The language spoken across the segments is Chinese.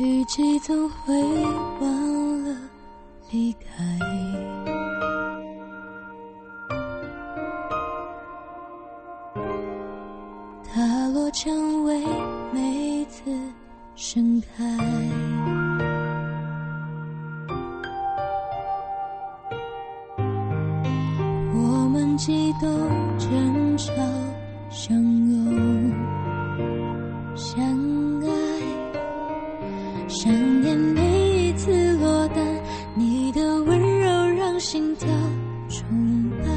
雨季总会忘了离开。它落蔷薇每次盛开。我们激动、争吵、相拥、相，想念每一次落单，你的温柔让心跳崇拜。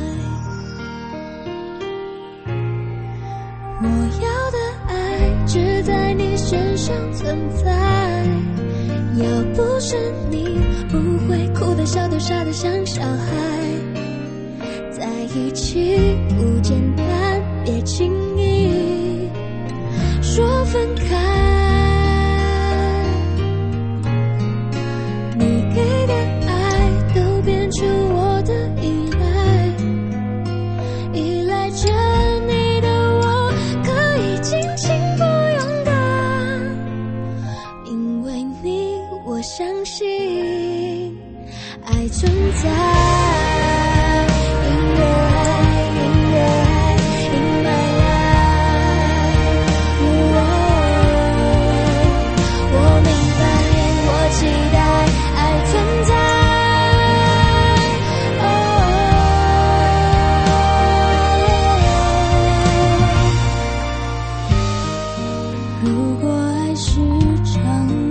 我要的爱只在你身上存在，要不是你，不会哭的、笑的、傻的像小孩。在一起不存在，因为爱，因为爱，因为爱，我明白，我期待爱存在。如果爱是长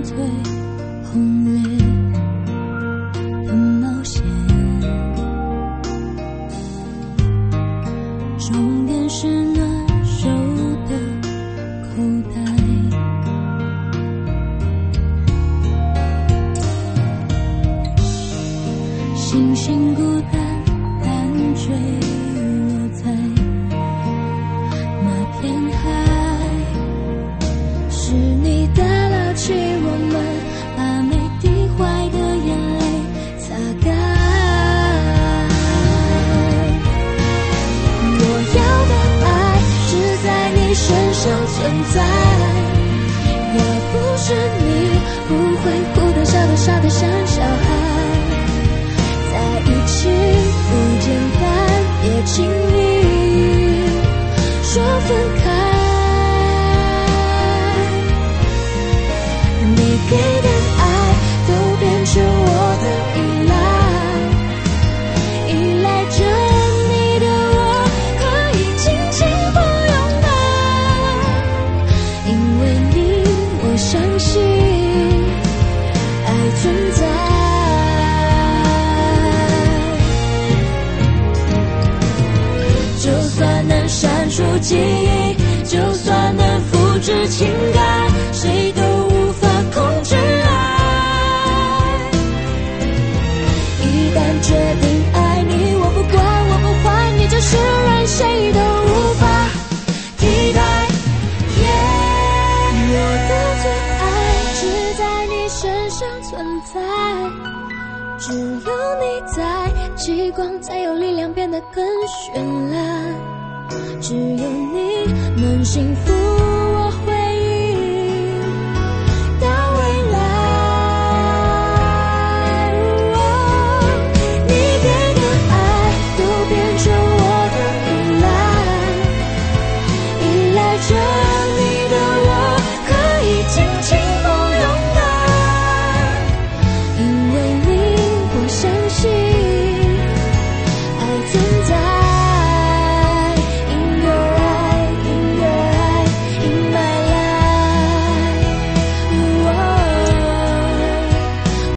腿红脸。星星孤单单坠落在那片海，是你打捞起我们，把每滴坏的眼泪擦干。我要的爱只在你身上存在，要不是你，不会哭的、笑的、傻的像说分开。记忆，就算能复制情感，谁都无法控制爱。一旦决定爱你，我不管，我不换，你就是任谁都无法替代。我的最爱只在你身上存在，只有你在，极光才有力量变得更绚烂。只有你能幸福。